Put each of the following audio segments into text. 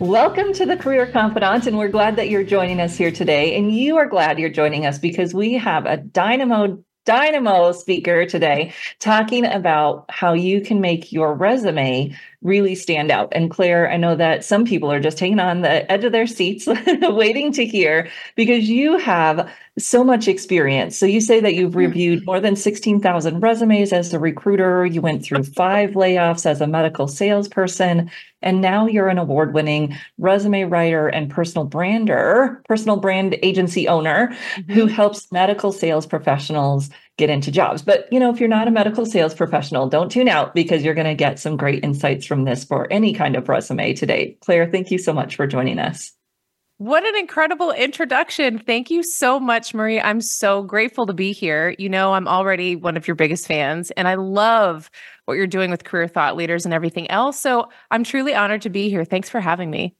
Welcome to the Career Confidante, and we're glad that you're joining us here today. And you are glad you're joining us because we have a dynamo dynamo speaker today talking about how you can make your resume really stand out. And Claire, I know that some people are just hanging on the edge of their seats waiting to hear because you have so much experience. So you say that you've hmm. reviewed more than 16,000 resumes as a recruiter. You went through five layoffs as a medical salesperson. And now you're an award winning resume writer and personal brander, personal brand agency owner mm-hmm. who helps medical sales professionals get into jobs. But, you know, if you're not a medical sales professional, don't tune out because you're going to get some great insights from this for any kind of resume today. Claire, thank you so much for joining us. What an incredible introduction. Thank you so much, Marie. I'm so grateful to be here. You know, I'm already one of your biggest fans, and I love what you're doing with career thought leaders and everything else. So I'm truly honored to be here. Thanks for having me.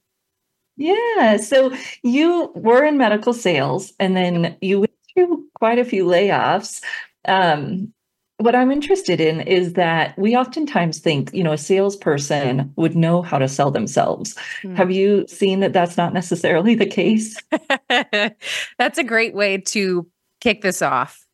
Yeah. So you were in medical sales and then you went through quite a few layoffs. Um, what I'm interested in is that we oftentimes think, you know, a salesperson would know how to sell themselves. Mm. Have you seen that that's not necessarily the case? that's a great way to kick this off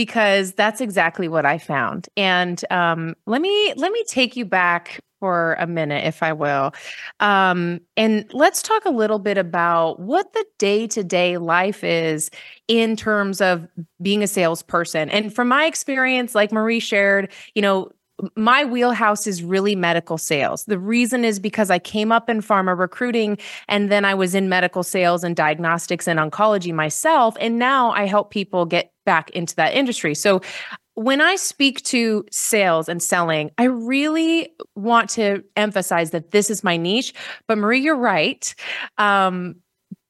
because that's exactly what I found. And um, let me let me take you back for a minute, if I will. Um, and let's talk a little bit about what the day to day life is in terms of being a salesperson. And from my experience, like Marie shared, you know, my wheelhouse is really medical sales. The reason is because I came up in pharma recruiting and then I was in medical sales and diagnostics and oncology myself. And now I help people get back into that industry. So when I speak to sales and selling, I really want to emphasize that this is my niche. But Marie, you're right. Um,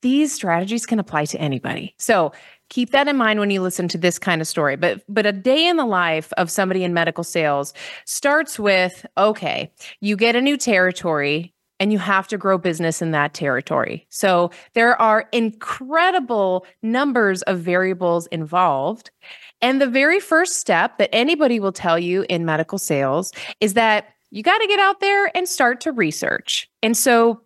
these strategies can apply to anybody. So keep that in mind when you listen to this kind of story. But but a day in the life of somebody in medical sales starts with okay, you get a new territory and you have to grow business in that territory. So there are incredible numbers of variables involved. And the very first step that anybody will tell you in medical sales is that you got to get out there and start to research. And so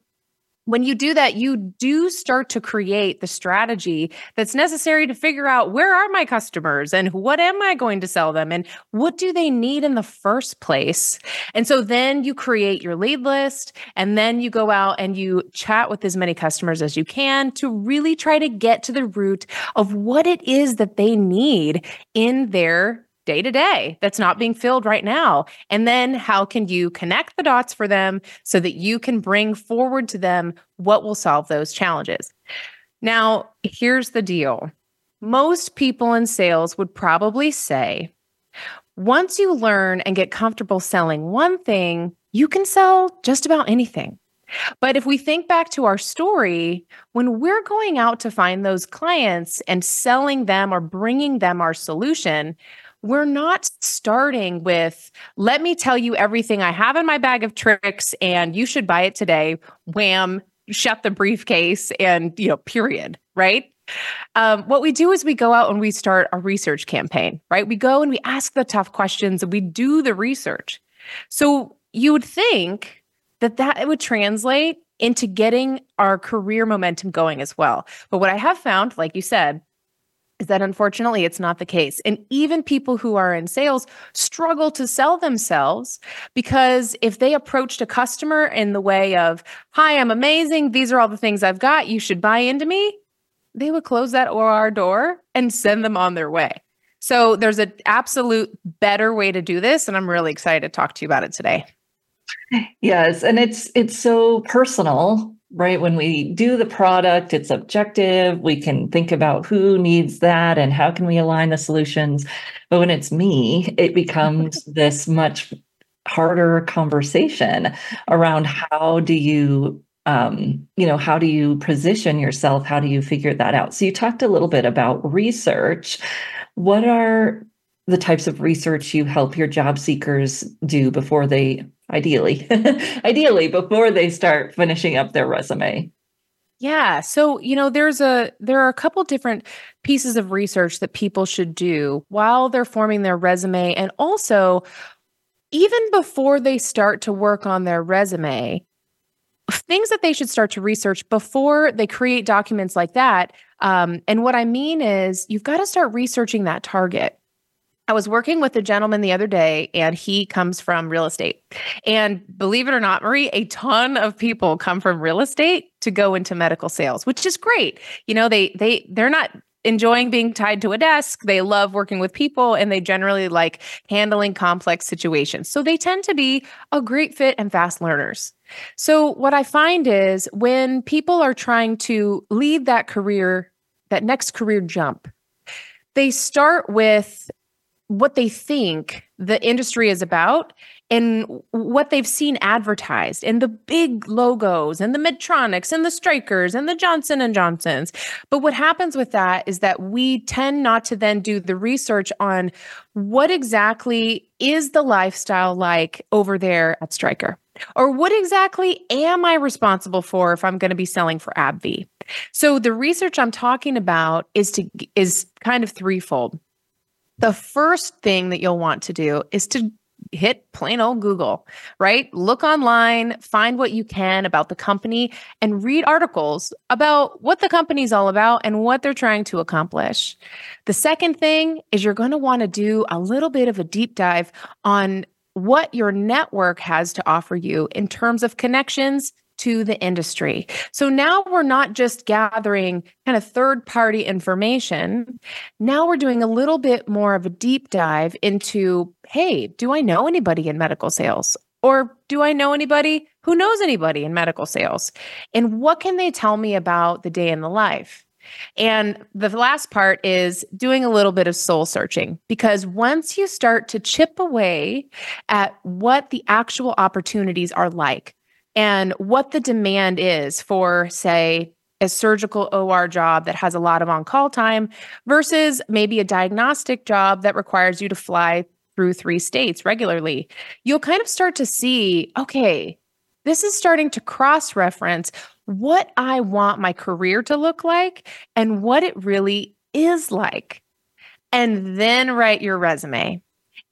when you do that, you do start to create the strategy that's necessary to figure out where are my customers and what am I going to sell them and what do they need in the first place. And so then you create your lead list and then you go out and you chat with as many customers as you can to really try to get to the root of what it is that they need in their day to day that's not being filled right now? And then how can you connect the dots for them so that you can bring forward to them what will solve those challenges? Now, here's the deal most people in sales would probably say, once you learn and get comfortable selling one thing, you can sell just about anything. But if we think back to our story, when we're going out to find those clients and selling them or bringing them our solution, we're not starting with, let me tell you everything I have in my bag of tricks and you should buy it today. Wham, shut the briefcase and, you know, period, right? Um, what we do is we go out and we start a research campaign, right? We go and we ask the tough questions and we do the research. So you would think that that would translate into getting our career momentum going as well. But what I have found, like you said, is that unfortunately it's not the case. And even people who are in sales struggle to sell themselves because if they approached a customer in the way of, Hi, I'm amazing. These are all the things I've got. You should buy into me. They would close that OR door and send them on their way. So there's an absolute better way to do this. And I'm really excited to talk to you about it today. Yes. And it's it's so personal right? When we do the product, it's objective. We can think about who needs that and how can we align the solutions. But when it's me, it becomes this much harder conversation around how do you um, you know, how do you position yourself? How do you figure that out? So you talked a little bit about research. What are the types of research you help your job seekers do before they ideally ideally before they start finishing up their resume yeah so you know there's a there are a couple different pieces of research that people should do while they're forming their resume and also even before they start to work on their resume things that they should start to research before they create documents like that. Um, and what I mean is, you've got to start researching that target. I was working with a gentleman the other day, and he comes from real estate. And believe it or not, Marie, a ton of people come from real estate to go into medical sales, which is great. You know, they they they're not enjoying being tied to a desk. They love working with people and they generally like handling complex situations. So they tend to be a great fit and fast learners. So what I find is when people are trying to lead that career, that next career jump, they start with what they think the industry is about and what they've seen advertised and the big logos and the Medtronics and the Strykers and the Johnson and Johnsons. But what happens with that is that we tend not to then do the research on what exactly is the lifestyle like over there at Stryker. Or what exactly am I responsible for if I'm going to be selling for AbbVie? So the research I'm talking about is to is kind of threefold. The first thing that you'll want to do is to hit plain old Google, right? Look online, find what you can about the company, and read articles about what the company's all about and what they're trying to accomplish. The second thing is you're going to want to do a little bit of a deep dive on what your network has to offer you in terms of connections to the industry. So now we're not just gathering kind of third party information. Now we're doing a little bit more of a deep dive into hey, do I know anybody in medical sales? Or do I know anybody who knows anybody in medical sales? And what can they tell me about the day in the life? And the last part is doing a little bit of soul searching because once you start to chip away at what the actual opportunities are like, and what the demand is for, say, a surgical OR job that has a lot of on call time versus maybe a diagnostic job that requires you to fly through three states regularly, you'll kind of start to see okay, this is starting to cross reference what I want my career to look like and what it really is like. And then write your resume.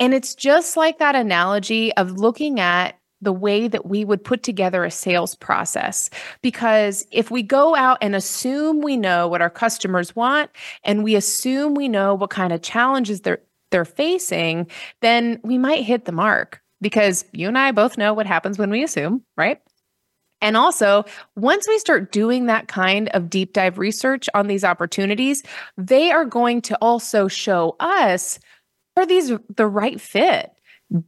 And it's just like that analogy of looking at the way that we would put together a sales process. Because if we go out and assume we know what our customers want and we assume we know what kind of challenges they're they're facing, then we might hit the mark because you and I both know what happens when we assume, right? And also, once we start doing that kind of deep dive research on these opportunities, they are going to also show us are these the right fit?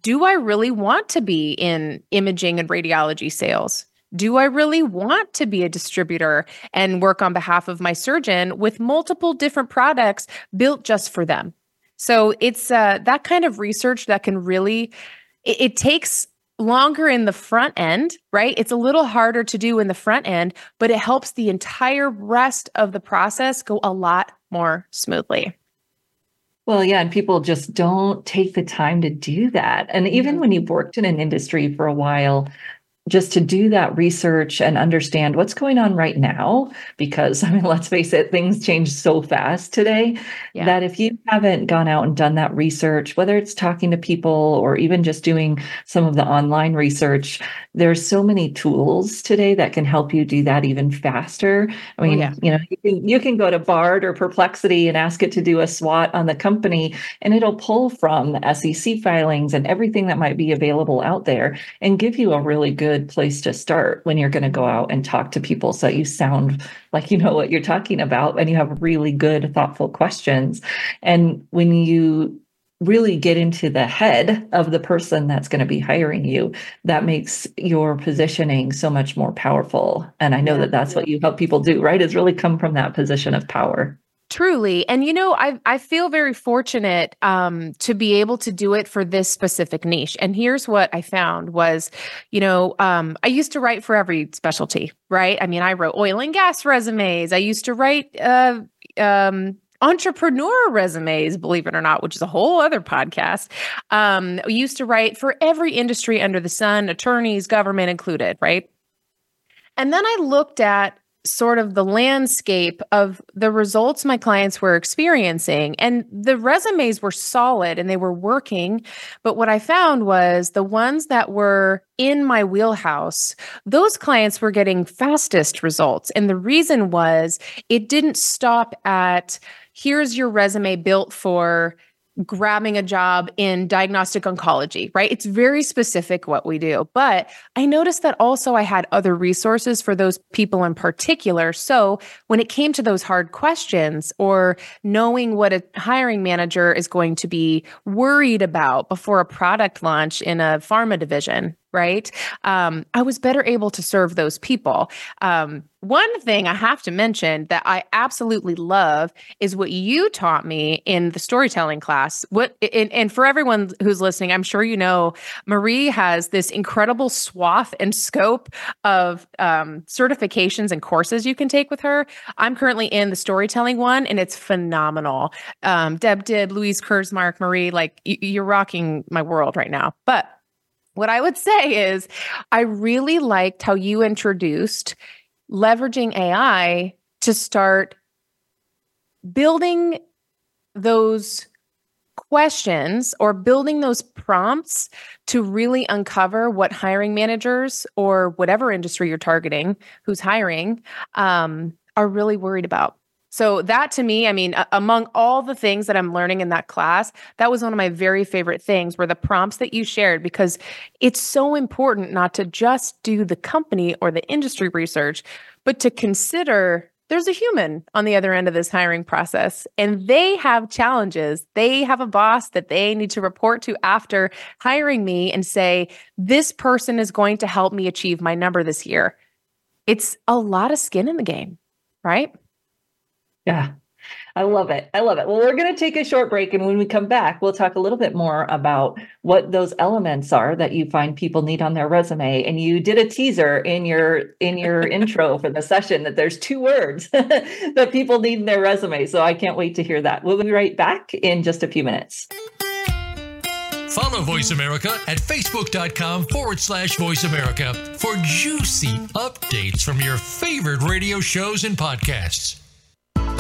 Do I really want to be in imaging and radiology sales? Do I really want to be a distributor and work on behalf of my surgeon with multiple different products built just for them? So it's uh, that kind of research that can really, it, it takes longer in the front end, right? It's a little harder to do in the front end, but it helps the entire rest of the process go a lot more smoothly. Well, yeah, and people just don't take the time to do that. And even when you've worked in an industry for a while, just to do that research and understand what's going on right now because i mean let's face it things change so fast today yeah. that if you haven't gone out and done that research whether it's talking to people or even just doing some of the online research there's so many tools today that can help you do that even faster i oh, mean oh, yeah. you know you can, you can go to bard or perplexity and ask it to do a swot on the company and it'll pull from the sec filings and everything that might be available out there and give you a really good good place to start when you're going to go out and talk to people so that you sound like you know what you're talking about and you have really good thoughtful questions. And when you really get into the head of the person that's going to be hiring you that makes your positioning so much more powerful. And i know that that's what you help people do right? Is really come from that position of power Truly. And you know, I I feel very fortunate um to be able to do it for this specific niche. And here's what I found was, you know, um I used to write for every specialty, right? I mean, I wrote oil and gas resumes. I used to write uh um entrepreneur resumes, believe it or not, which is a whole other podcast. Um, we used to write for every industry under the sun, attorneys, government included, right? And then I looked at sort of the landscape of the results my clients were experiencing. And the resumes were solid and they were working. But what I found was the ones that were in my wheelhouse, those clients were getting fastest results. And the reason was it didn't stop at here's your resume built for grabbing a job in diagnostic oncology, right? It's very specific what we do. But I noticed that also I had other resources for those people in particular. So when it came to those hard questions or knowing what a hiring manager is going to be worried about before a product launch in a pharma division, right? Um, I was better able to serve those people. Um, one thing I have to mention that I absolutely love is what you taught me in the storytelling class. What and, and for everyone who's listening, I'm sure you know Marie has this incredible swath and scope of um, certifications and courses you can take with her. I'm currently in the storytelling one, and it's phenomenal. Um, Deb Dib, Louise Kursmark, Marie, like y- you're rocking my world right now. But what I would say is, I really liked how you introduced leveraging AI to start building those questions or building those prompts to really uncover what hiring managers or whatever industry you're targeting who's hiring um, are really worried about. So that to me, I mean, among all the things that I'm learning in that class, that was one of my very favorite things were the prompts that you shared because it's so important not to just do the company or the industry research, but to consider there's a human on the other end of this hiring process and they have challenges. They have a boss that they need to report to after hiring me and say, this person is going to help me achieve my number this year. It's a lot of skin in the game, right? Yeah. I love it. I love it. Well, we're going to take a short break. And when we come back, we'll talk a little bit more about what those elements are that you find people need on their resume. And you did a teaser in your in your intro for the session that there's two words that people need in their resume. So I can't wait to hear that. We'll be right back in just a few minutes. Follow Voice America at facebook.com forward slash voice America for juicy updates from your favorite radio shows and podcasts.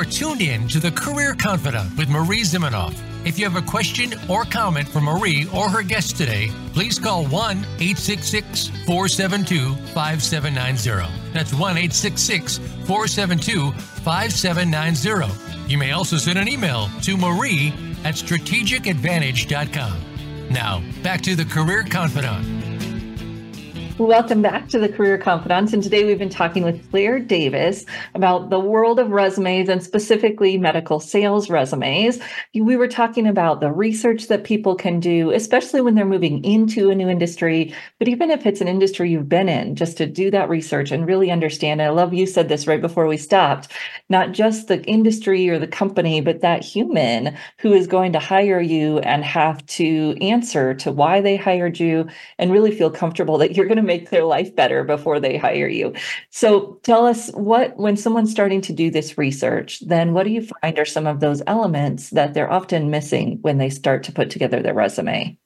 Are tuned in to the Career Confidante with Marie Zimenoff. If you have a question or comment for Marie or her guest today, please call 1 866 472 5790. That's 1 866 472 5790. You may also send an email to marie at strategicadvantage.com. Now, back to the Career Confidante. Welcome back to the Career Confidantes. And today we've been talking with Claire Davis about the world of resumes and specifically medical sales resumes. We were talking about the research that people can do, especially when they're moving into a new industry, but even if it's an industry you've been in, just to do that research and really understand. And I love you said this right before we stopped not just the industry or the company, but that human who is going to hire you and have to answer to why they hired you and really feel comfortable that you're going to make their life better before they hire you. So tell us what, when someone's starting to do this research, then what do you find are some of those elements that they're often missing when they start to put together their resume?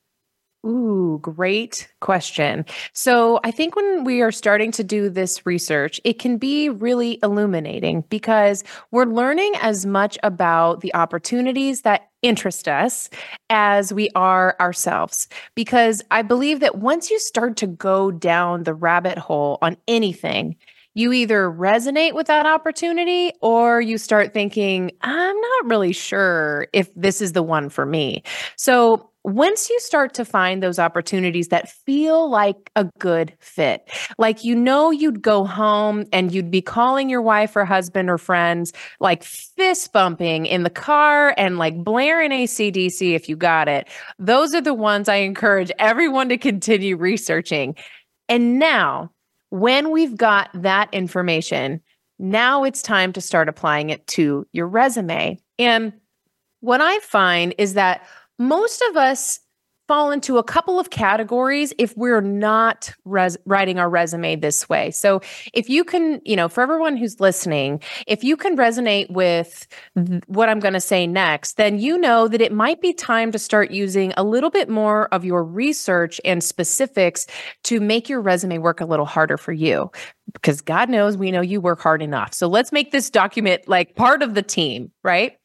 Ooh, great question. So, I think when we are starting to do this research, it can be really illuminating because we're learning as much about the opportunities that interest us as we are ourselves. Because I believe that once you start to go down the rabbit hole on anything, you either resonate with that opportunity or you start thinking, I'm not really sure if this is the one for me. So, once you start to find those opportunities that feel like a good fit, like you know you'd go home and you'd be calling your wife or husband or friends, like fist bumping in the car and like blaring ACDC if you got it, those are the ones I encourage everyone to continue researching. And now, when we've got that information, now it's time to start applying it to your resume. And what I find is that most of us fall into a couple of categories if we're not res- writing our resume this way. So, if you can, you know, for everyone who's listening, if you can resonate with th- what I'm going to say next, then you know that it might be time to start using a little bit more of your research and specifics to make your resume work a little harder for you. Because God knows we know you work hard enough. So, let's make this document like part of the team, right?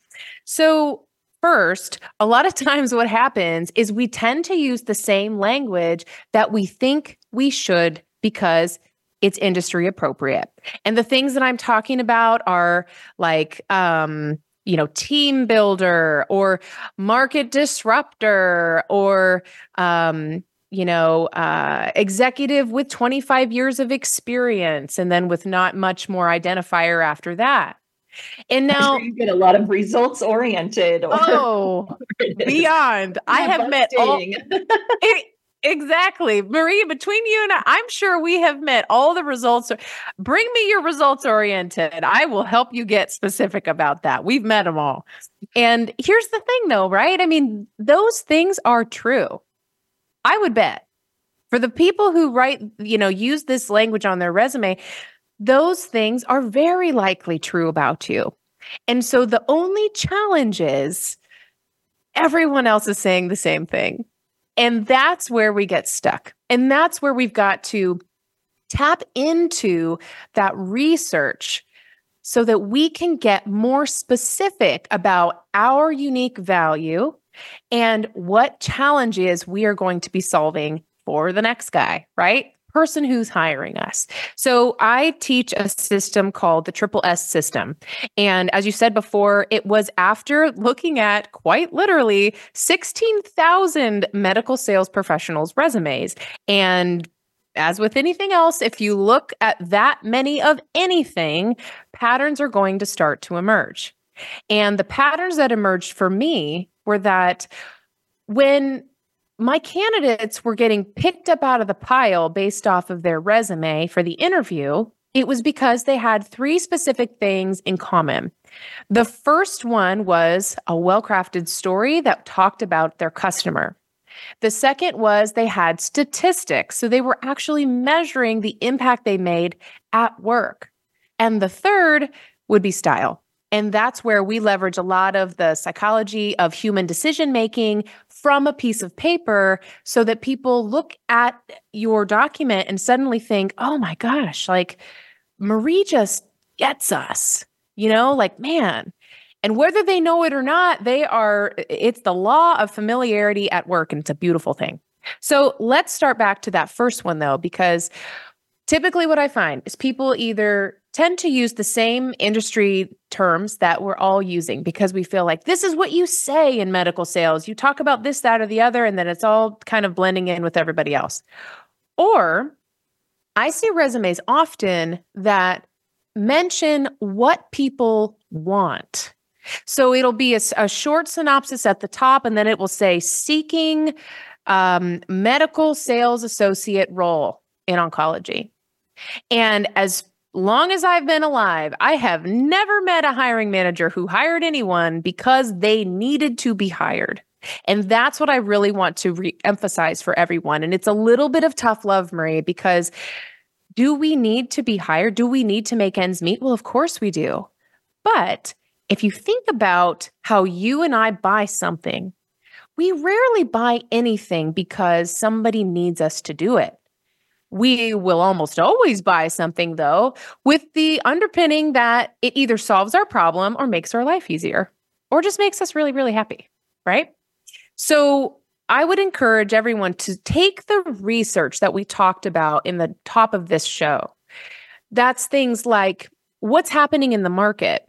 So, First, a lot of times what happens is we tend to use the same language that we think we should because it's industry appropriate. And the things that I'm talking about are like, um, you know, team builder or market disruptor or, um, you know, uh, executive with 25 years of experience, and then with not much more identifier after that. And now sure you get a lot of results oriented. oh, beyond. I have met all. Exactly. Maria, between you and I, I'm sure we have met all the results. Bring me your results oriented. I will help you get specific about that. We've met them all. And here's the thing though, right? I mean, those things are true. I would bet for the people who write, you know, use this language on their resume, those things are very likely true about you. And so the only challenge is everyone else is saying the same thing. And that's where we get stuck. And that's where we've got to tap into that research so that we can get more specific about our unique value and what challenges we are going to be solving for the next guy, right? Person who's hiring us. So I teach a system called the Triple S system. And as you said before, it was after looking at quite literally 16,000 medical sales professionals' resumes. And as with anything else, if you look at that many of anything, patterns are going to start to emerge. And the patterns that emerged for me were that when my candidates were getting picked up out of the pile based off of their resume for the interview, it was because they had three specific things in common. The first one was a well crafted story that talked about their customer. The second was they had statistics. So they were actually measuring the impact they made at work. And the third would be style. And that's where we leverage a lot of the psychology of human decision making from a piece of paper so that people look at your document and suddenly think, oh my gosh, like Marie just gets us, you know, like, man. And whether they know it or not, they are, it's the law of familiarity at work, and it's a beautiful thing. So let's start back to that first one, though, because typically what I find is people either tend to use the same industry terms that we're all using because we feel like this is what you say in medical sales. You talk about this, that, or the other, and then it's all kind of blending in with everybody else. Or I see resumes often that mention what people want. So it'll be a, a, short synopsis at the top, and then it will say seeking um, medical sales associate role in oncology. And as long as I've been alive, I have never met a hiring manager who hired anyone because they needed to be hired. And that's what I really want to re emphasize for everyone. And it's a little bit of tough love, Marie, because do we need to be hired? Do we need to make ends meet? Well, of course we do. But if you think about how you and I buy something, we rarely buy anything because somebody needs us to do it. We will almost always buy something, though, with the underpinning that it either solves our problem or makes our life easier or just makes us really, really happy, right? So I would encourage everyone to take the research that we talked about in the top of this show. That's things like what's happening in the market.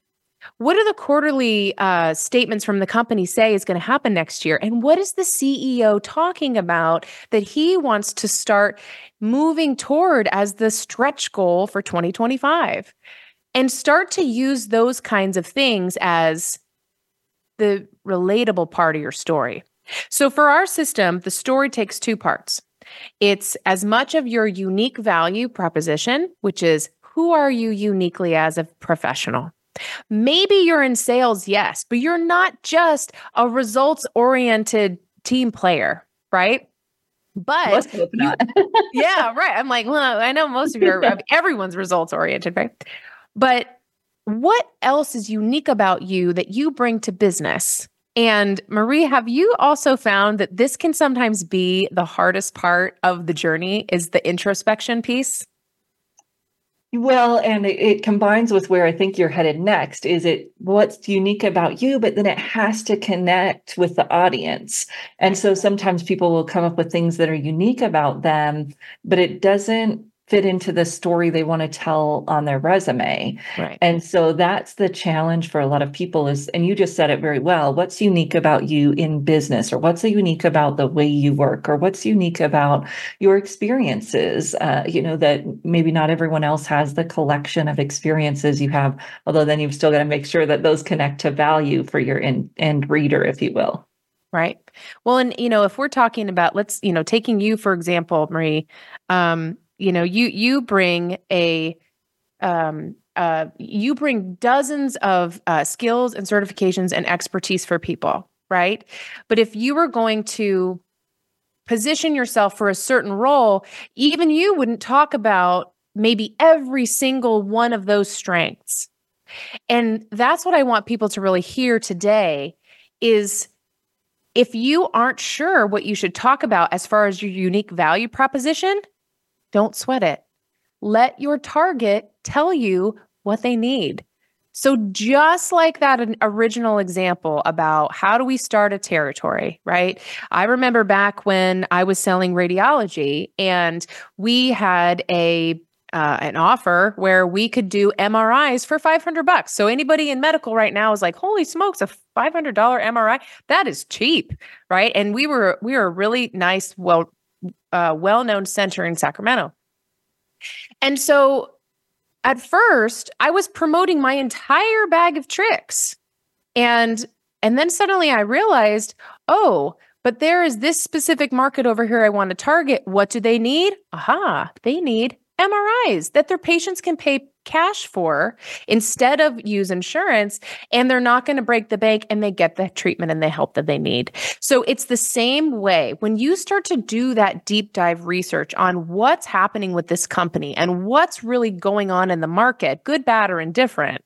What do the quarterly uh, statements from the company say is going to happen next year? And what is the CEO talking about that he wants to start moving toward as the stretch goal for 2025? And start to use those kinds of things as the relatable part of your story. So for our system, the story takes two parts. It's as much of your unique value proposition, which is who are you uniquely as a professional? Maybe you're in sales, yes, but you're not just a results oriented team player, right? But you, yeah, right. I'm like, well, I know most of your everyone's results oriented, right? But what else is unique about you that you bring to business? And Marie, have you also found that this can sometimes be the hardest part of the journey is the introspection piece? Well, and it, it, combines with where I think you're headed next. Is it what's unique about you, but then it has to connect with the audience. And so sometimes people will come up with things that are unique about them, but it doesn't fit into the story they want to tell on their resume. Right. And so that's the challenge for a lot of people is and you just said it very well, what's unique about you in business or what's unique about the way you work or what's unique about your experiences uh, you know that maybe not everyone else has the collection of experiences you have although then you've still got to make sure that those connect to value for your end, end reader if you will. Right. Well, and you know, if we're talking about let's, you know, taking you for example, Marie, um, you know you you bring a um, uh, you bring dozens of uh, skills and certifications and expertise for people right? But if you were going to position yourself for a certain role even you wouldn't talk about maybe every single one of those strengths. And that's what i want people to really hear today is if you aren't sure what you should talk about as far as your unique value proposition don't sweat it. Let your target tell you what they need. So, just like that original example about how do we start a territory, right? I remember back when I was selling radiology and we had a uh, an offer where we could do MRIs for 500 bucks. So anybody in medical right now is like, "Holy smokes, a $500 MRI? That is cheap." Right? And we were we were a really nice well uh, well known center in Sacramento. And so at first, I was promoting my entire bag of tricks. And and then suddenly I realized, oh, but there is this specific market over here I want to target. What do they need? Aha, they need MRIs that their patients can pay cash for instead of use insurance and they're not going to break the bank and they get the treatment and the help that they need. So it's the same way when you start to do that deep dive research on what's happening with this company and what's really going on in the market, good, bad, or indifferent,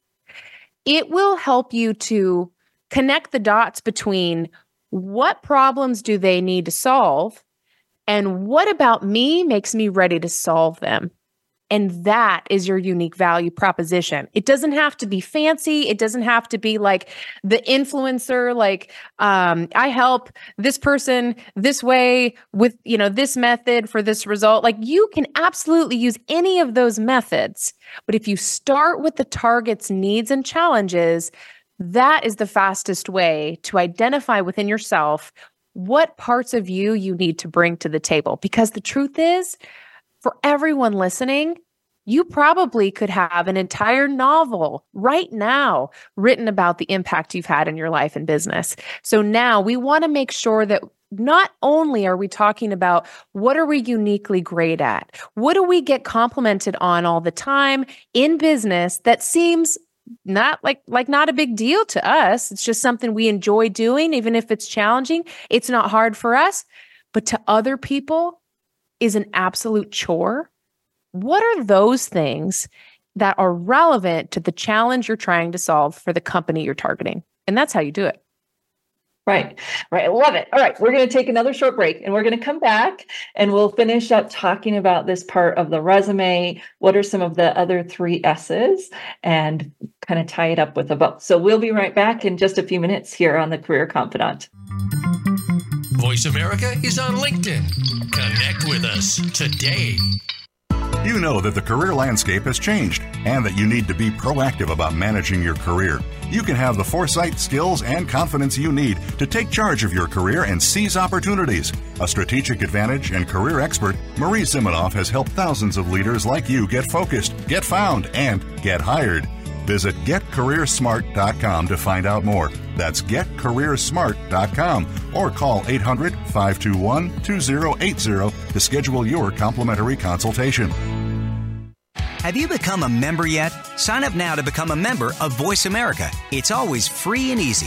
it will help you to connect the dots between what problems do they need to solve and what about me makes me ready to solve them And that is your unique value proposition. It doesn't have to be fancy. It doesn't have to be like the influencer, like, um, I help this person this way with, you know, this method for this result. Like you can absolutely use any of those methods. But if you start with the target's needs and challenges, that is the fastest way to identify within yourself what parts of you you need to bring to the table. Because the truth is, for everyone listening, you probably could have an entire novel right now written about the impact you've had in your life and business. So now we want to make sure that not only are we talking about what are we uniquely great at? What do we get complimented on all the time in business that seems not like like not a big deal to us. It's just something we enjoy doing even if it's challenging. It's not hard for us, but to other people, is an absolute chore, what are those things that are relevant to the challenge you're trying to solve for the company you're targeting? And that's how you do it. Right, right. I love it. All right, we're going to take another short break and we're going to come back and we'll finish up talking about this part of the resume. What are some of the other three S's and kind of tie it up with a bow. So we'll be right back in just a few minutes here on the Career Confidante. Voice America is on LinkedIn. Connect with us today. You know that the career landscape has changed and that you need to be proactive about managing your career. You can have the foresight, skills, and confidence you need to take charge of your career and seize opportunities. A strategic advantage and career expert, Marie Zimenoff has helped thousands of leaders like you get focused, get found, and get hired. Visit getcareersmart.com to find out more. That's getcareersmart.com or call 800 521 2080 to schedule your complimentary consultation. Have you become a member yet? Sign up now to become a member of Voice America. It's always free and easy.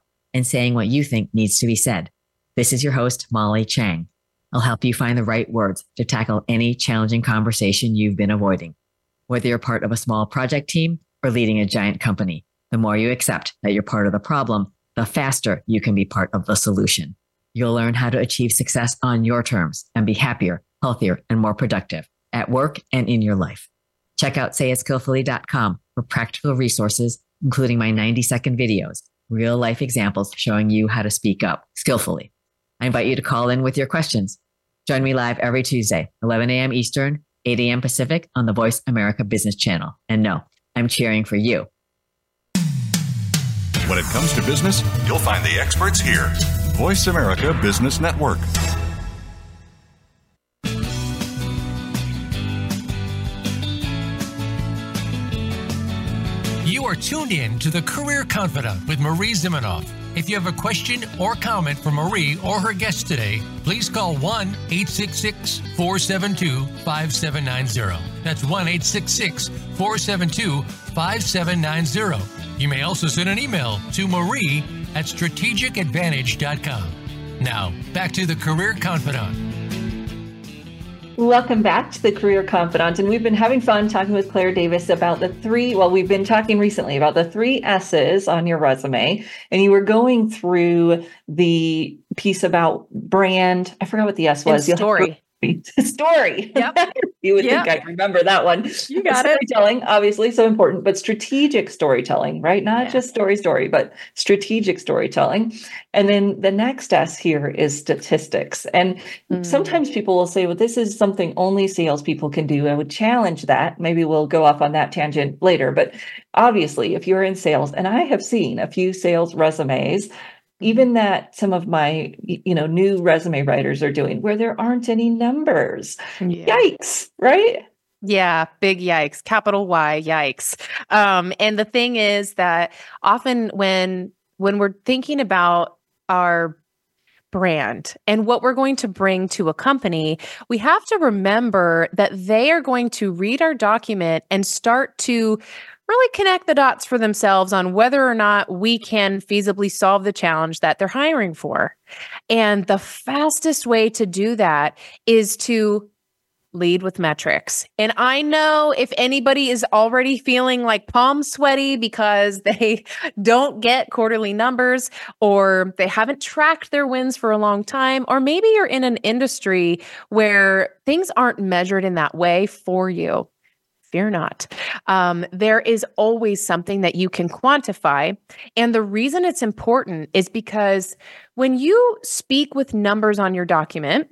and saying what you think needs to be said. This is your host, Molly Tschang. I'll help you find the right words to tackle any challenging conversation you've been avoiding. Whether you're part of a small project team or leading a giant company, the more you accept that you're part of the problem, the faster you can be part of the solution. You'll learn how to achieve success on your terms and be happier, healthier, and more productive at work and in your life. Check out sayitskillfully.com for practical resources, including my 90 second videos, real life examples showing you how to speak up skillfully. I invite you to call in with your questions. Join me live every Tuesday, 11 a.m. Eastern, 8 a.m. Pacific on the Voice America Business Channel. And no, I'm cheering for you. When it comes to business, you'll find the experts here. Voice America Business Network. Are tuned in to the Career Confidante with Marie Zimenoff. If you have a question or comment for Marie or her guest today, please call 1 866 472 5790. That's 1 866 472 5790. You may also send an email to marie at strategicadvantage.com. Now, back to the Career Confidante. Welcome back to the Career Confidante. And we've been having fun talking with Claire Davis about the three, well, we've been talking recently about the three S's on your resume. And you were going through the piece about brand. I forgot what the S was. And story. story. Yep. you would Yep. think I'd remember that one. You got it. storytelling, obviously, so important, but strategic storytelling, right? Not Yeah. just story, story, but strategic storytelling. And then the next S here is statistics. And Mm. sometimes people will say, well, this is something only salespeople can do. I would challenge that. Maybe we'll go off on that tangent later. But obviously, if you're in sales, and I have seen a few sales resumes, even that some of my you know new resume writers are doing where there aren't any numbers Yeah. yikes right Yeah, big yikes, capital Y, yikes. Um, and the thing is that often when when we're thinking about our brand and what we're going to bring to a company, we have to remember that they are going to read our document and start to really connect the dots for themselves on whether or not we can feasibly solve the challenge that they're hiring for. And the fastest way to do that is to lead with metrics. And I know if anybody is already feeling like palm sweaty because they don't get quarterly numbers or they haven't tracked their wins for a long time, or maybe you're in an industry where things aren't measured in that way for you fear not. Um, there is always something that you can quantify. And the reason it's important is because when you speak with numbers on your document,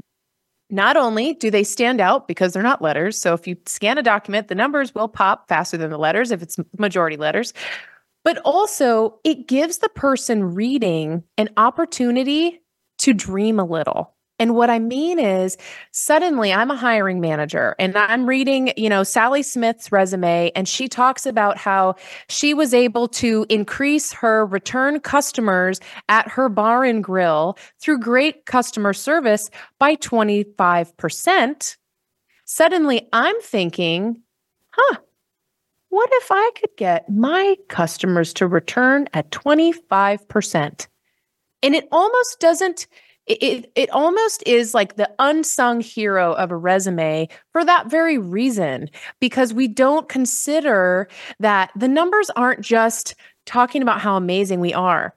not only do they stand out because they're not letters. So if you scan a document, the numbers will pop faster than the letters if it's majority letters. But also, it gives the person reading an opportunity to dream a little and what I mean is suddenly I'm a hiring manager and I'm reading, you know, Sally Smith's resume and she talks about how she was able to increase her return customers at her bar and grill through great customer service by 25%. Suddenly I'm thinking, huh, what if I could get my customers to return at 25%? And it almost doesn't it, it almost is like the unsung hero of a resume for that very reason, because we don't consider that the numbers aren't just talking about how amazing we are.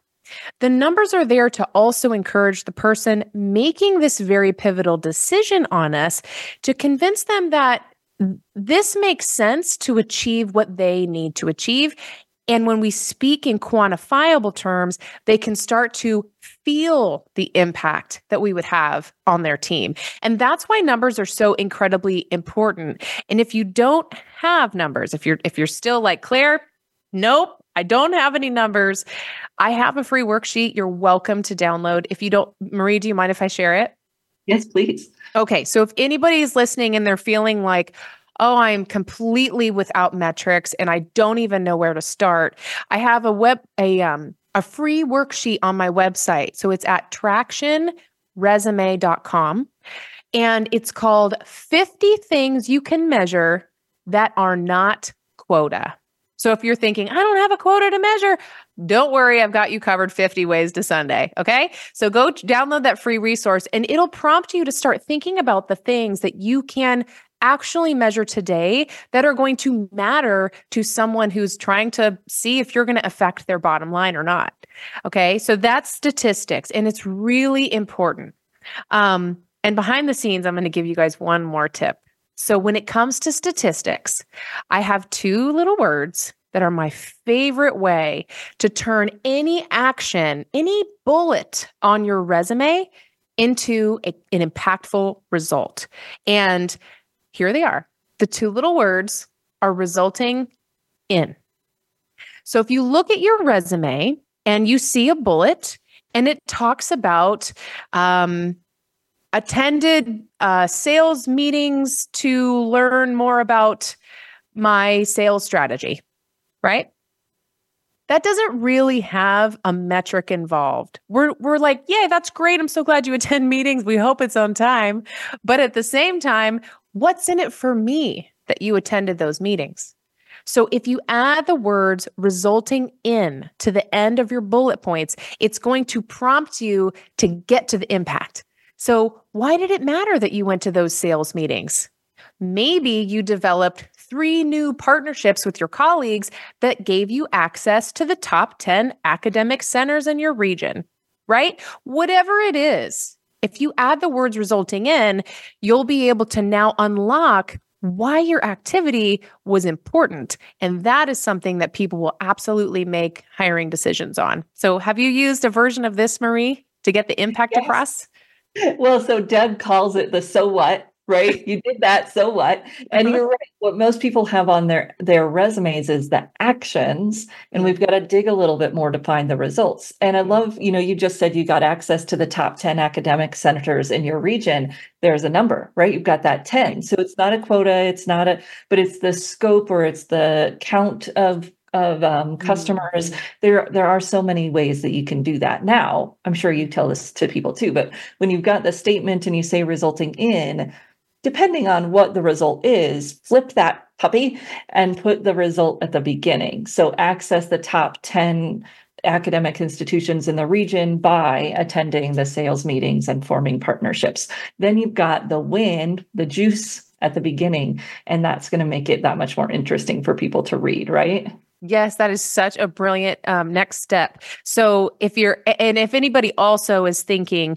The numbers are there to also encourage the person making this very pivotal decision on us to convince them that this makes sense to achieve what they need to achieve and when we speak in quantifiable terms, they can start to feel the impact that we would have on their team. And that's why numbers are so incredibly important. And if you don't have numbers, if you're if you're still like Claire, nope, I don't have any numbers. I have a free worksheet you're welcome to download. If you don't Marie, do you mind if I share it? Yes, please. Okay, so if anybody is listening and they're feeling like oh, I'm completely without metrics and I don't even know where to start. I have a web a um a free worksheet on my website. So it's at tractionresume.com and it's called 50 things you can measure that are not quota. So if you're thinking, I don't have a quota to measure, don't worry, I've got you covered 50 ways to Sunday. Okay. So go download that free resource and it'll prompt you to start thinking about the things that you can actually measure today that are going to matter to someone who's trying to see if you're going to affect their bottom line or not. Okay. So that's statistics and it's really important. Um, and behind the scenes, I'm going to give you guys one more tip. So when it comes to statistics, I have two little words that are my favorite way to turn any action, any bullet on your resume into a, an impactful result. And here they are. The two little words are resulting in. So if you look at your resume and you see a bullet and it talks about um, attended uh, sales meetings to learn more about my sales strategy, right? That doesn't really have a metric involved. We're we're like, yeah, that's great. I'm so glad you attend meetings. We hope it's on time. But at the same time, What's in it for me that you attended those meetings? So if you add the words resulting in to the end of your bullet points, it's going to prompt you to get to the impact. So why did it matter that you went to those sales meetings? Maybe you developed three new partnerships with your colleagues that gave you access to the top 10 academic centers in your region, right? Whatever it is, if you add the words resulting in, you'll be able to now unlock why your activity was important. And that is something that people will absolutely make hiring decisions on. So, have you used a version of this, Marie, to get the impact yes. across? Well, so Deb calls it the so what right? You did that, so what? And uh-huh. you're right. What most people have on their their resumes is the actions, and we've got to dig a little bit more to find the results. And I love, you know, you just said you got access to the top 10 academic centers in your region. There's a number, right? You've got that 10. So it's not a quota, it's not a, but it's the scope or it's the count of of um, customers. Mm-hmm. There, there are so many ways that you can do that. Now, I'm sure you tell this to people too, but when you've got the statement and you say resulting in, depending on what the result is, flip that puppy and put the result at the beginning. So access the top 10 academic institutions in the region by attending the sales meetings and forming partnerships. Then you've got the win, the juice at the beginning, and that's going to make it that much more interesting for people to read, right? Yes, that is such a brilliant um, next step. So, if you're, and if anybody also is thinking,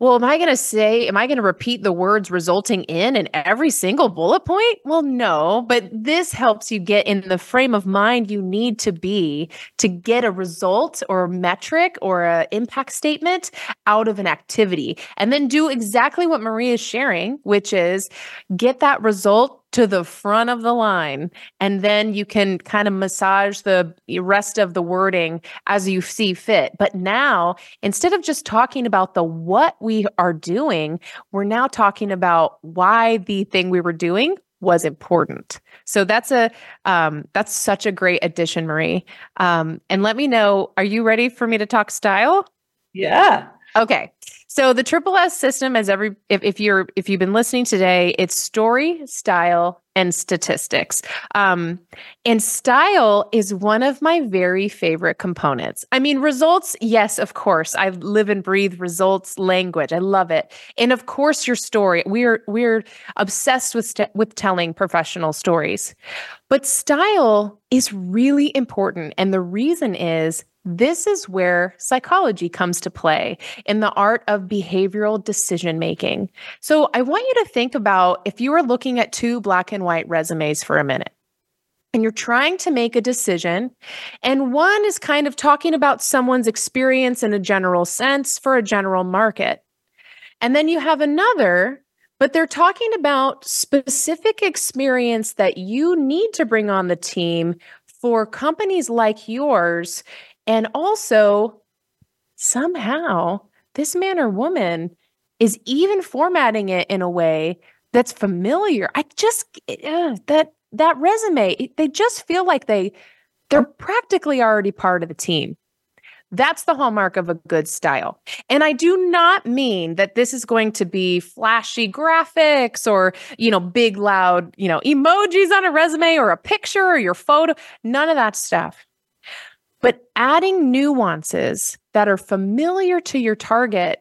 well, am I going to say, am I going to repeat the words resulting in in every single bullet point? Well, no, but this helps you get in the frame of mind you need to be to get a result or a metric or an impact statement out of an activity. And then do exactly what Maria is sharing, which is get that result to the front of the line and then you can kind of massage the rest of the wording as you see fit. But now instead of just talking about the what we are doing we're now talking about why the thing we were doing was important. So that's a um, that's such a great addition marie. Um, and let me know are you ready for me to talk style? Yeah okay so the triple S system, as every if, if you're if you've been listening today, it's story, style, and statistics. Um, and style is one of my very favorite components. I mean, results, yes, of course. I live and breathe results language. I love it. And of course, your story. We're we're obsessed with st- with telling professional stories. But style is really important. And the reason is this is where psychology comes to play in the art of behavioral decision making. So I want you to think about if you were looking at two black and white resumes for a minute and you're trying to make a decision, and one is kind of talking about someone's experience in a general sense for a general market. And then you have another but they're talking about specific experience that you need to bring on the team for companies like yours and also, somehow, this man or woman is even formatting it in a way that's familiar. I just uh, that that resume, they just feel like they they're practically already part of the team. That's the hallmark of a good style. And I do not mean that this is going to be flashy graphics or, you know, big loud, you know, emojis on a resume or a picture or your photo, none of that stuff. But adding nuances that are familiar to your target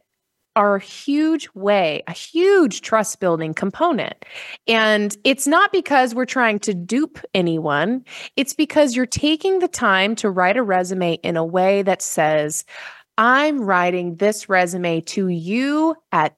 are a huge way, a huge trust building component. And it's not because we're trying to dupe anyone, it's because you're taking the time to write a resume in a way that says, I'm writing this resume to you at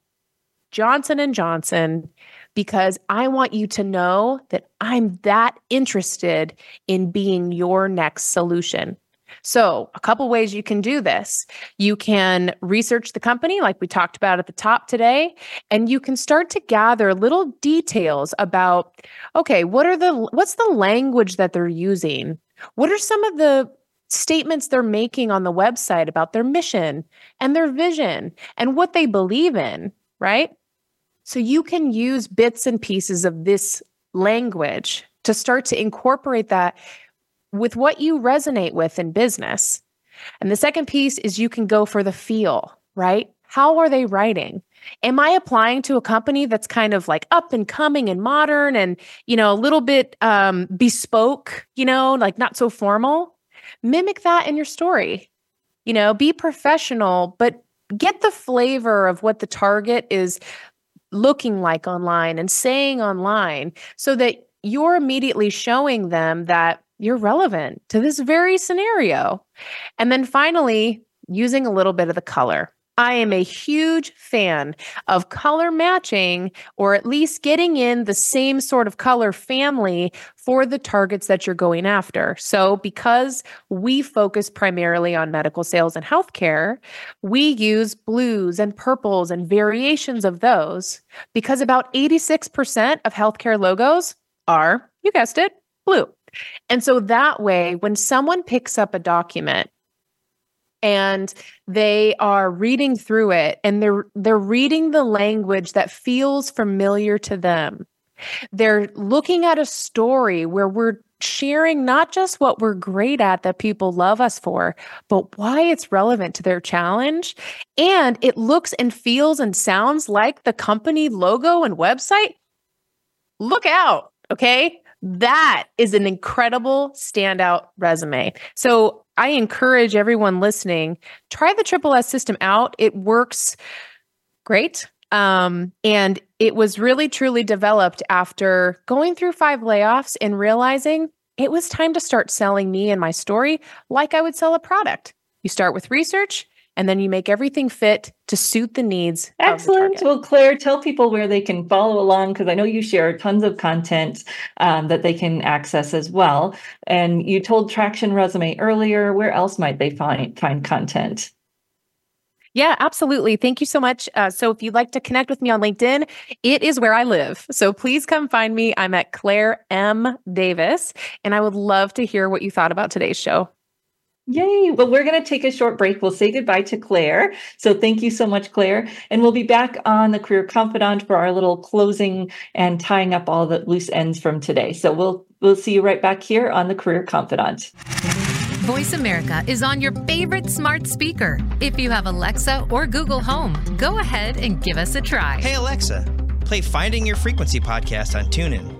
Johnson and Johnson because I want you to know that I'm that interested in being your next solution. So, a couple ways you can do this. You can research the company, like we talked about at the top today, and you can start to gather little details about okay, what are the what's the language that they're using? What are some of the statements they're making on the website about their mission and their vision and what they believe in, right? So you can use bits and pieces of this language to start to incorporate that with what you resonate with in business. And the second piece is you can go for the feel, right? How are they writing? Am I applying to a company that's kind of like up and coming and modern and, you know, a little bit um, bespoke, you know, like not so formal? Mimic that in your story. You know, be professional, but get the flavor of what the target is looking like online and saying online so that you're immediately showing them that you're relevant to this very scenario. And then finally, using a little bit of the color. I am a huge fan of color matching or at least getting in the same sort of color family for the targets that you're going after. So, because we focus primarily on medical sales and healthcare, we use blues and purples and variations of those because about 86% of healthcare logos are, you guessed it, blue. And so that way, when someone picks up a document and they are reading through it and they're they're reading the language that feels familiar to them. They're looking at a story where we're sharing not just what we're great at that people love us for, but why it's relevant to their challenge. And it looks and feels and sounds like the company logo and website. Look out. Okay. That is an incredible standout resume. So I encourage everyone listening, try the Triple S system out. It works great. Um, and it was really truly developed after going through five layoffs and realizing it was time to start selling me and my story like I would sell a product. You start with research and then you make everything fit to suit the needs. Excellent. The well, Claire, tell people where they can follow along because I know you share tons of content um, that they can access as well. And you told Traction Resume earlier. Where else might they find find content? Yeah, absolutely. Thank you so much. Uh, so, if you'd like to connect with me on LinkedIn, it is where I live. So, please come find me. I'm at Claire M. Davis, and I would love to hear what you thought about today's show. Yay. Well, we're going to take a short break. We'll say goodbye to Claire. So, thank you so much, Claire. And we'll be back on the Career Confidante for our little closing and tying up all the loose ends from today. So, we'll we'll see you right back here on the Career Confidante. Voice America is on your favorite smart speaker. If you have Alexa or Google Home, go ahead and give us a try. Hey, Alexa, play Finding Your Frequency podcast on TuneIn.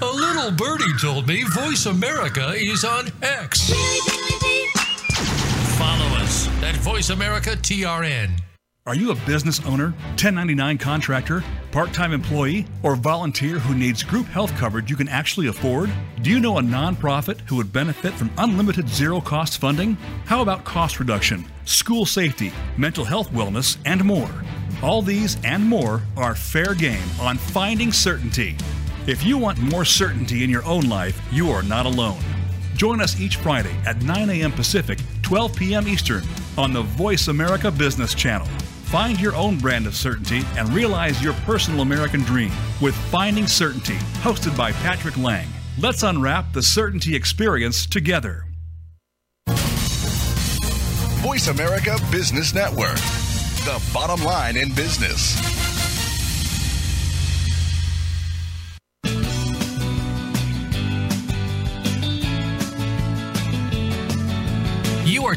A little birdie told me Voice America is on X. Follow us at Voice America TRN. Are you a business owner, 1099 contractor, part time employee, or volunteer who needs group health coverage you can actually afford? Do you know a nonprofit who would benefit from unlimited zero cost funding? How about cost reduction, school safety, mental health wellness, and more? All these and more are fair game on Finding Certainty. If you want more certainty in your own life, you are not alone. Join us each Friday at 9 a.m. Pacific, 12 p.m. Eastern on the Voice America Business Channel. Find your own brand of certainty and realize your personal American dream with Finding Certainty, hosted by Patrick Lang. Let's unwrap the certainty experience together. Voice America Business Network, the bottom line in business.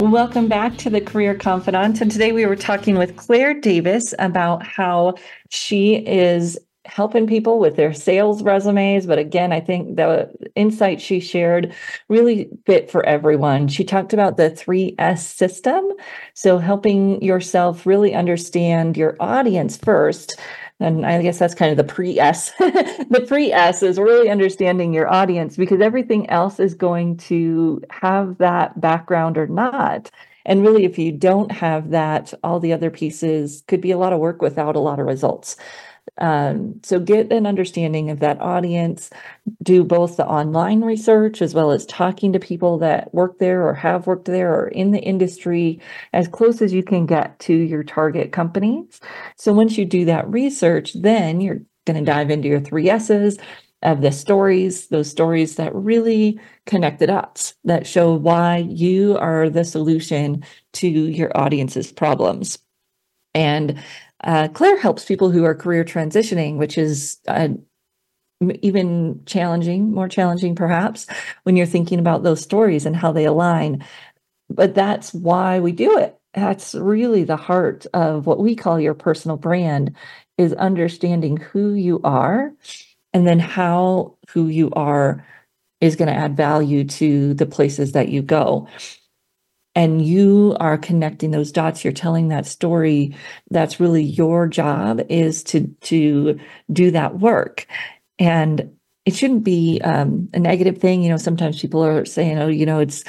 Welcome back to the Career Confidante. And today we were talking with Claire Davis about how she is helping people with their sales resumes. But again, I think the insight she shared really fit for everyone. She talked about the 3S system. So helping yourself really understand your audience first. And I guess that's kind of the pre S. the pre S is really understanding your audience because everything else is going to have that background or not. And really, if you don't have that, all the other pieces could be a lot of work without a lot of results. Um, so get an understanding of that audience, do both the online research as well as talking to people that work there or have worked there or in the industry as close as you can get to your target companies. So once you do that research, then you're going to dive into your three S's of the stories, those stories that really connect the dots, that show why you are the solution to your audience's problems. And uh, Claire helps people who are career transitioning, which is uh, even challenging, more challenging perhaps, when you're thinking about those stories and how they align. But that's why we do it. That's really the heart of what we call your personal brand is understanding who you are and then how who you are is going to add value to the places that you go and you are connecting those dots you're telling that story that's really your job is to to do that work. And it shouldn't be um, a negative thing. You know sometimes people are saying oh you know it's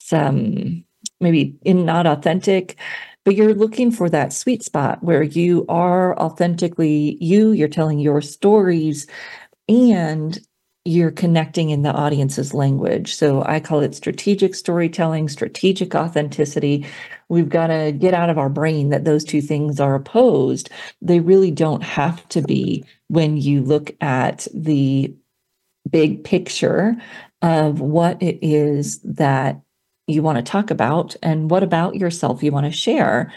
it's um maybe in not authentic. But you're looking for that sweet spot where you are authentically you you're telling your stories and you're connecting in the audience's language. So I call it strategic storytelling, strategic authenticity. We've got to get out of our brain that those two things are opposed. They really don't have to be when you look at the big picture of what it is that you want to talk about and what about yourself you want to share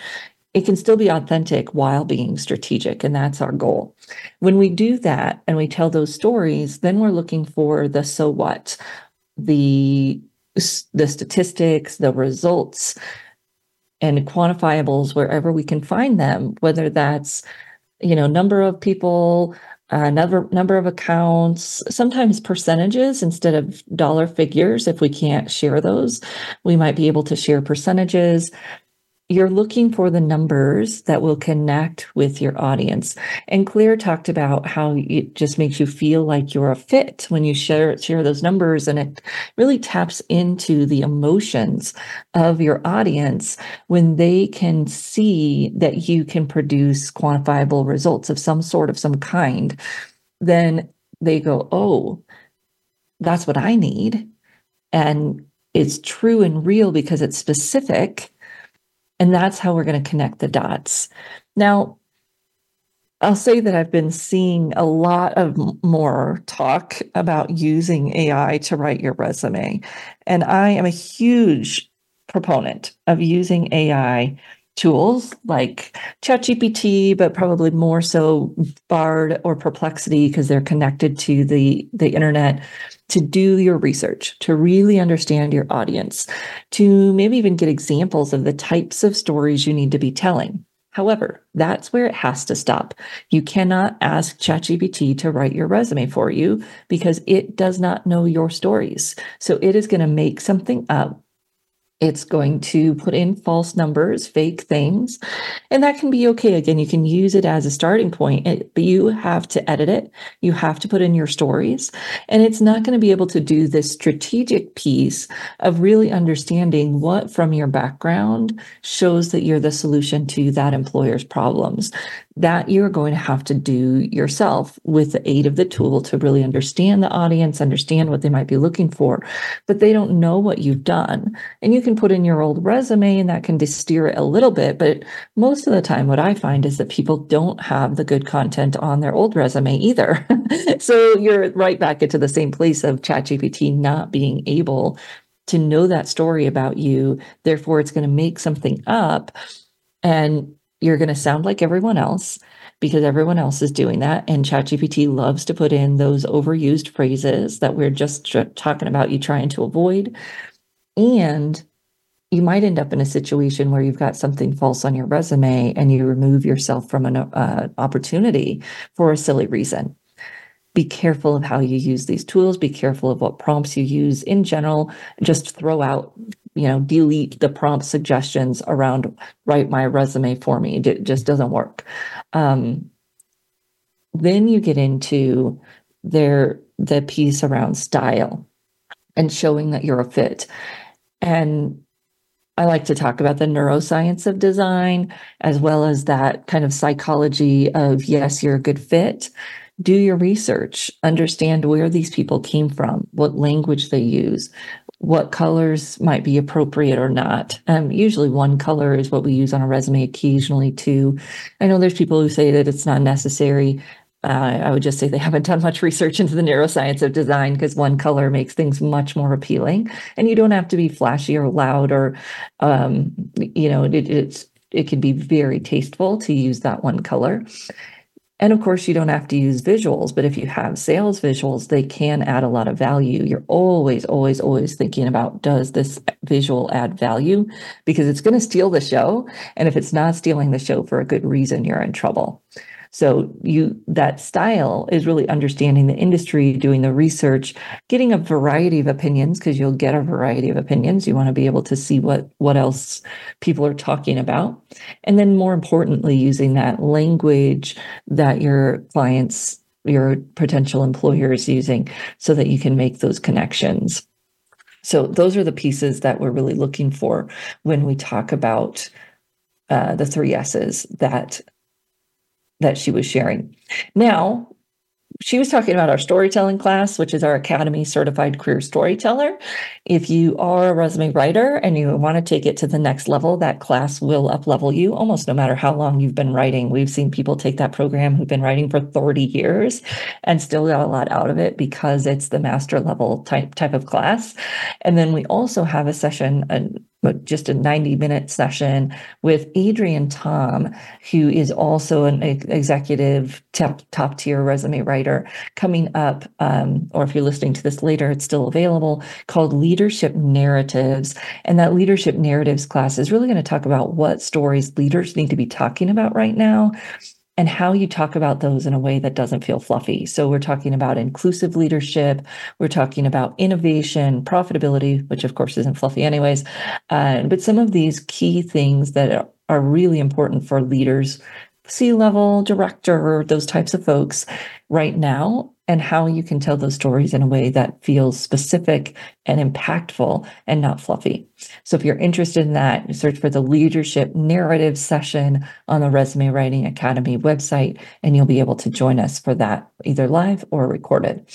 it can still be authentic while being strategic and that's our goal. When we do that and we tell those stories then we're looking for the so what the the statistics the results and quantifiables wherever we can find them whether that's you know number of people uh, number number of accounts sometimes percentages instead of dollar figures. If we can't share those we might be able to share percentages you're looking for the numbers that will connect with your audience. And Claire talked about how it just makes you feel like you're a fit when you share share those numbers and it really taps into the emotions of your audience when they can see that you can produce quantifiable results of some sort of some kind. Then they go, "Oh, that's what I need." And it's true and real because it's specific and that's how we're going to connect the dots. Now, I'll say that I've been seeing a lot of more talk about using AI to write your resume. And I am a huge proponent of using AI tools like ChatGPT, but probably more so Bard or Perplexity because they're connected to the, the internet to do your research, to really understand your audience, to maybe even get examples of the types of stories you need to be telling. However, that's where it has to stop. You cannot ask ChatGPT to write your resume for you because it does not know your stories. So it is going to make something up it's going to put in false numbers, fake things, and that can be okay. Again, you can use it as a starting point, but you have to edit it. You have to put in your stories, and it's not going to be able to do this strategic piece of really understanding what from your background shows that you're the solution to that employer's problems that you're going to have to do yourself with the aid of the tool to really understand the audience, understand what they might be looking for. But they don't know what you've done. And you can put in your old resume and that can steer it a little bit. But most of the time, what I find is that people don't have the good content on their old resume either. so you're right back into the same place of ChatGPT not being able to know that story about you. Therefore, it's going to make something up. And you're going to sound like everyone else because everyone else is doing that. And ChatGPT loves to put in those overused phrases that we're just talking about you trying to avoid. And you might end up in a situation where you've got something false on your resume and you remove yourself from an uh, opportunity for a silly reason. Be careful of how you use these tools. Be careful of what prompts you use in general. Just throw out you know, delete the prompt suggestions around write my resume for me. It just doesn't work. Um, then you get into their the piece around style and showing that you're a fit. And I like to talk about the neuroscience of design as well as that kind of psychology of yes, you're a good fit. Do your research, understand where these people came from, what language they use, what colors might be appropriate or not. Um, usually, one color is what we use on a resume, occasionally, two. I know there's people who say that it's not necessary. Uh, I would just say they haven't done much research into the neuroscience of design because one color makes things much more appealing. And you don't have to be flashy or loud or, um, you know, it, it's it can be very tasteful to use that one color. And of course, you don't have to use visuals, but if you have sales visuals, they can add a lot of value. You're always, always, always thinking about does this visual add value? Because it's going to steal the show. And if it's not stealing the show for a good reason, you're in trouble. So you that style is really understanding the industry, doing the research, getting a variety of opinions because you'll get a variety of opinions. You want to be able to see what what else people are talking about. And then more importantly, using that language that your clients your potential employer is using so that you can make those connections. So those are the pieces that we're really looking for when we talk about uh, the three S's that that she was sharing. Now, she was talking about our storytelling class, which is our Academy Certified Career Storyteller. If you are a resume writer and you want to take it to the next level, that class will up level you almost no matter how long you've been writing. We've seen people take that program who've been writing for 30 years and still got a lot out of it because it's the master level type type of class. And then we also have a session, just a 90 minute session with Adrienne Tom, who is also an executive top tier resume writer coming up. Um, or if you're listening to this later, it's still available called Leadership Narratives. And that leadership narratives class is really going to talk about what stories leaders need to be talking about right now and how you talk about those in a way that doesn't feel fluffy. So we're talking about inclusive leadership. We're talking about innovation, profitability, which of course isn't fluffy anyways. Uh, but some of these key things that are really important for leaders, C level, director, those types of folks right now and how you can tell those stories in a way that feels specific and impactful and not fluffy. So if you're interested in that, search for the leadership narrative session on the Resume Writing Academy website, and you'll be able to join us for that either live or recorded.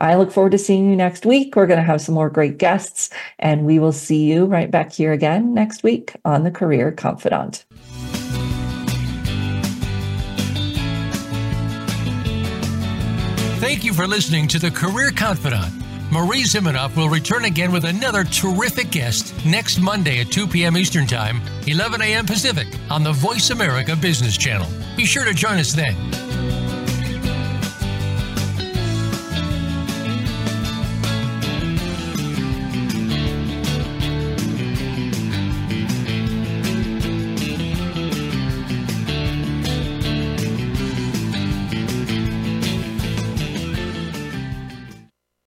I look forward to seeing you next week. We're going to have some more great guests, and we will see you right back here again next week on the Career Confidante. Thank you for listening to the Career Confidante. Marie Zimenoff will return again with another terrific guest next Monday at 2 p.m. Eastern Time, 11 a.m. Pacific on the Voice America Business Channel. Be sure to join us then.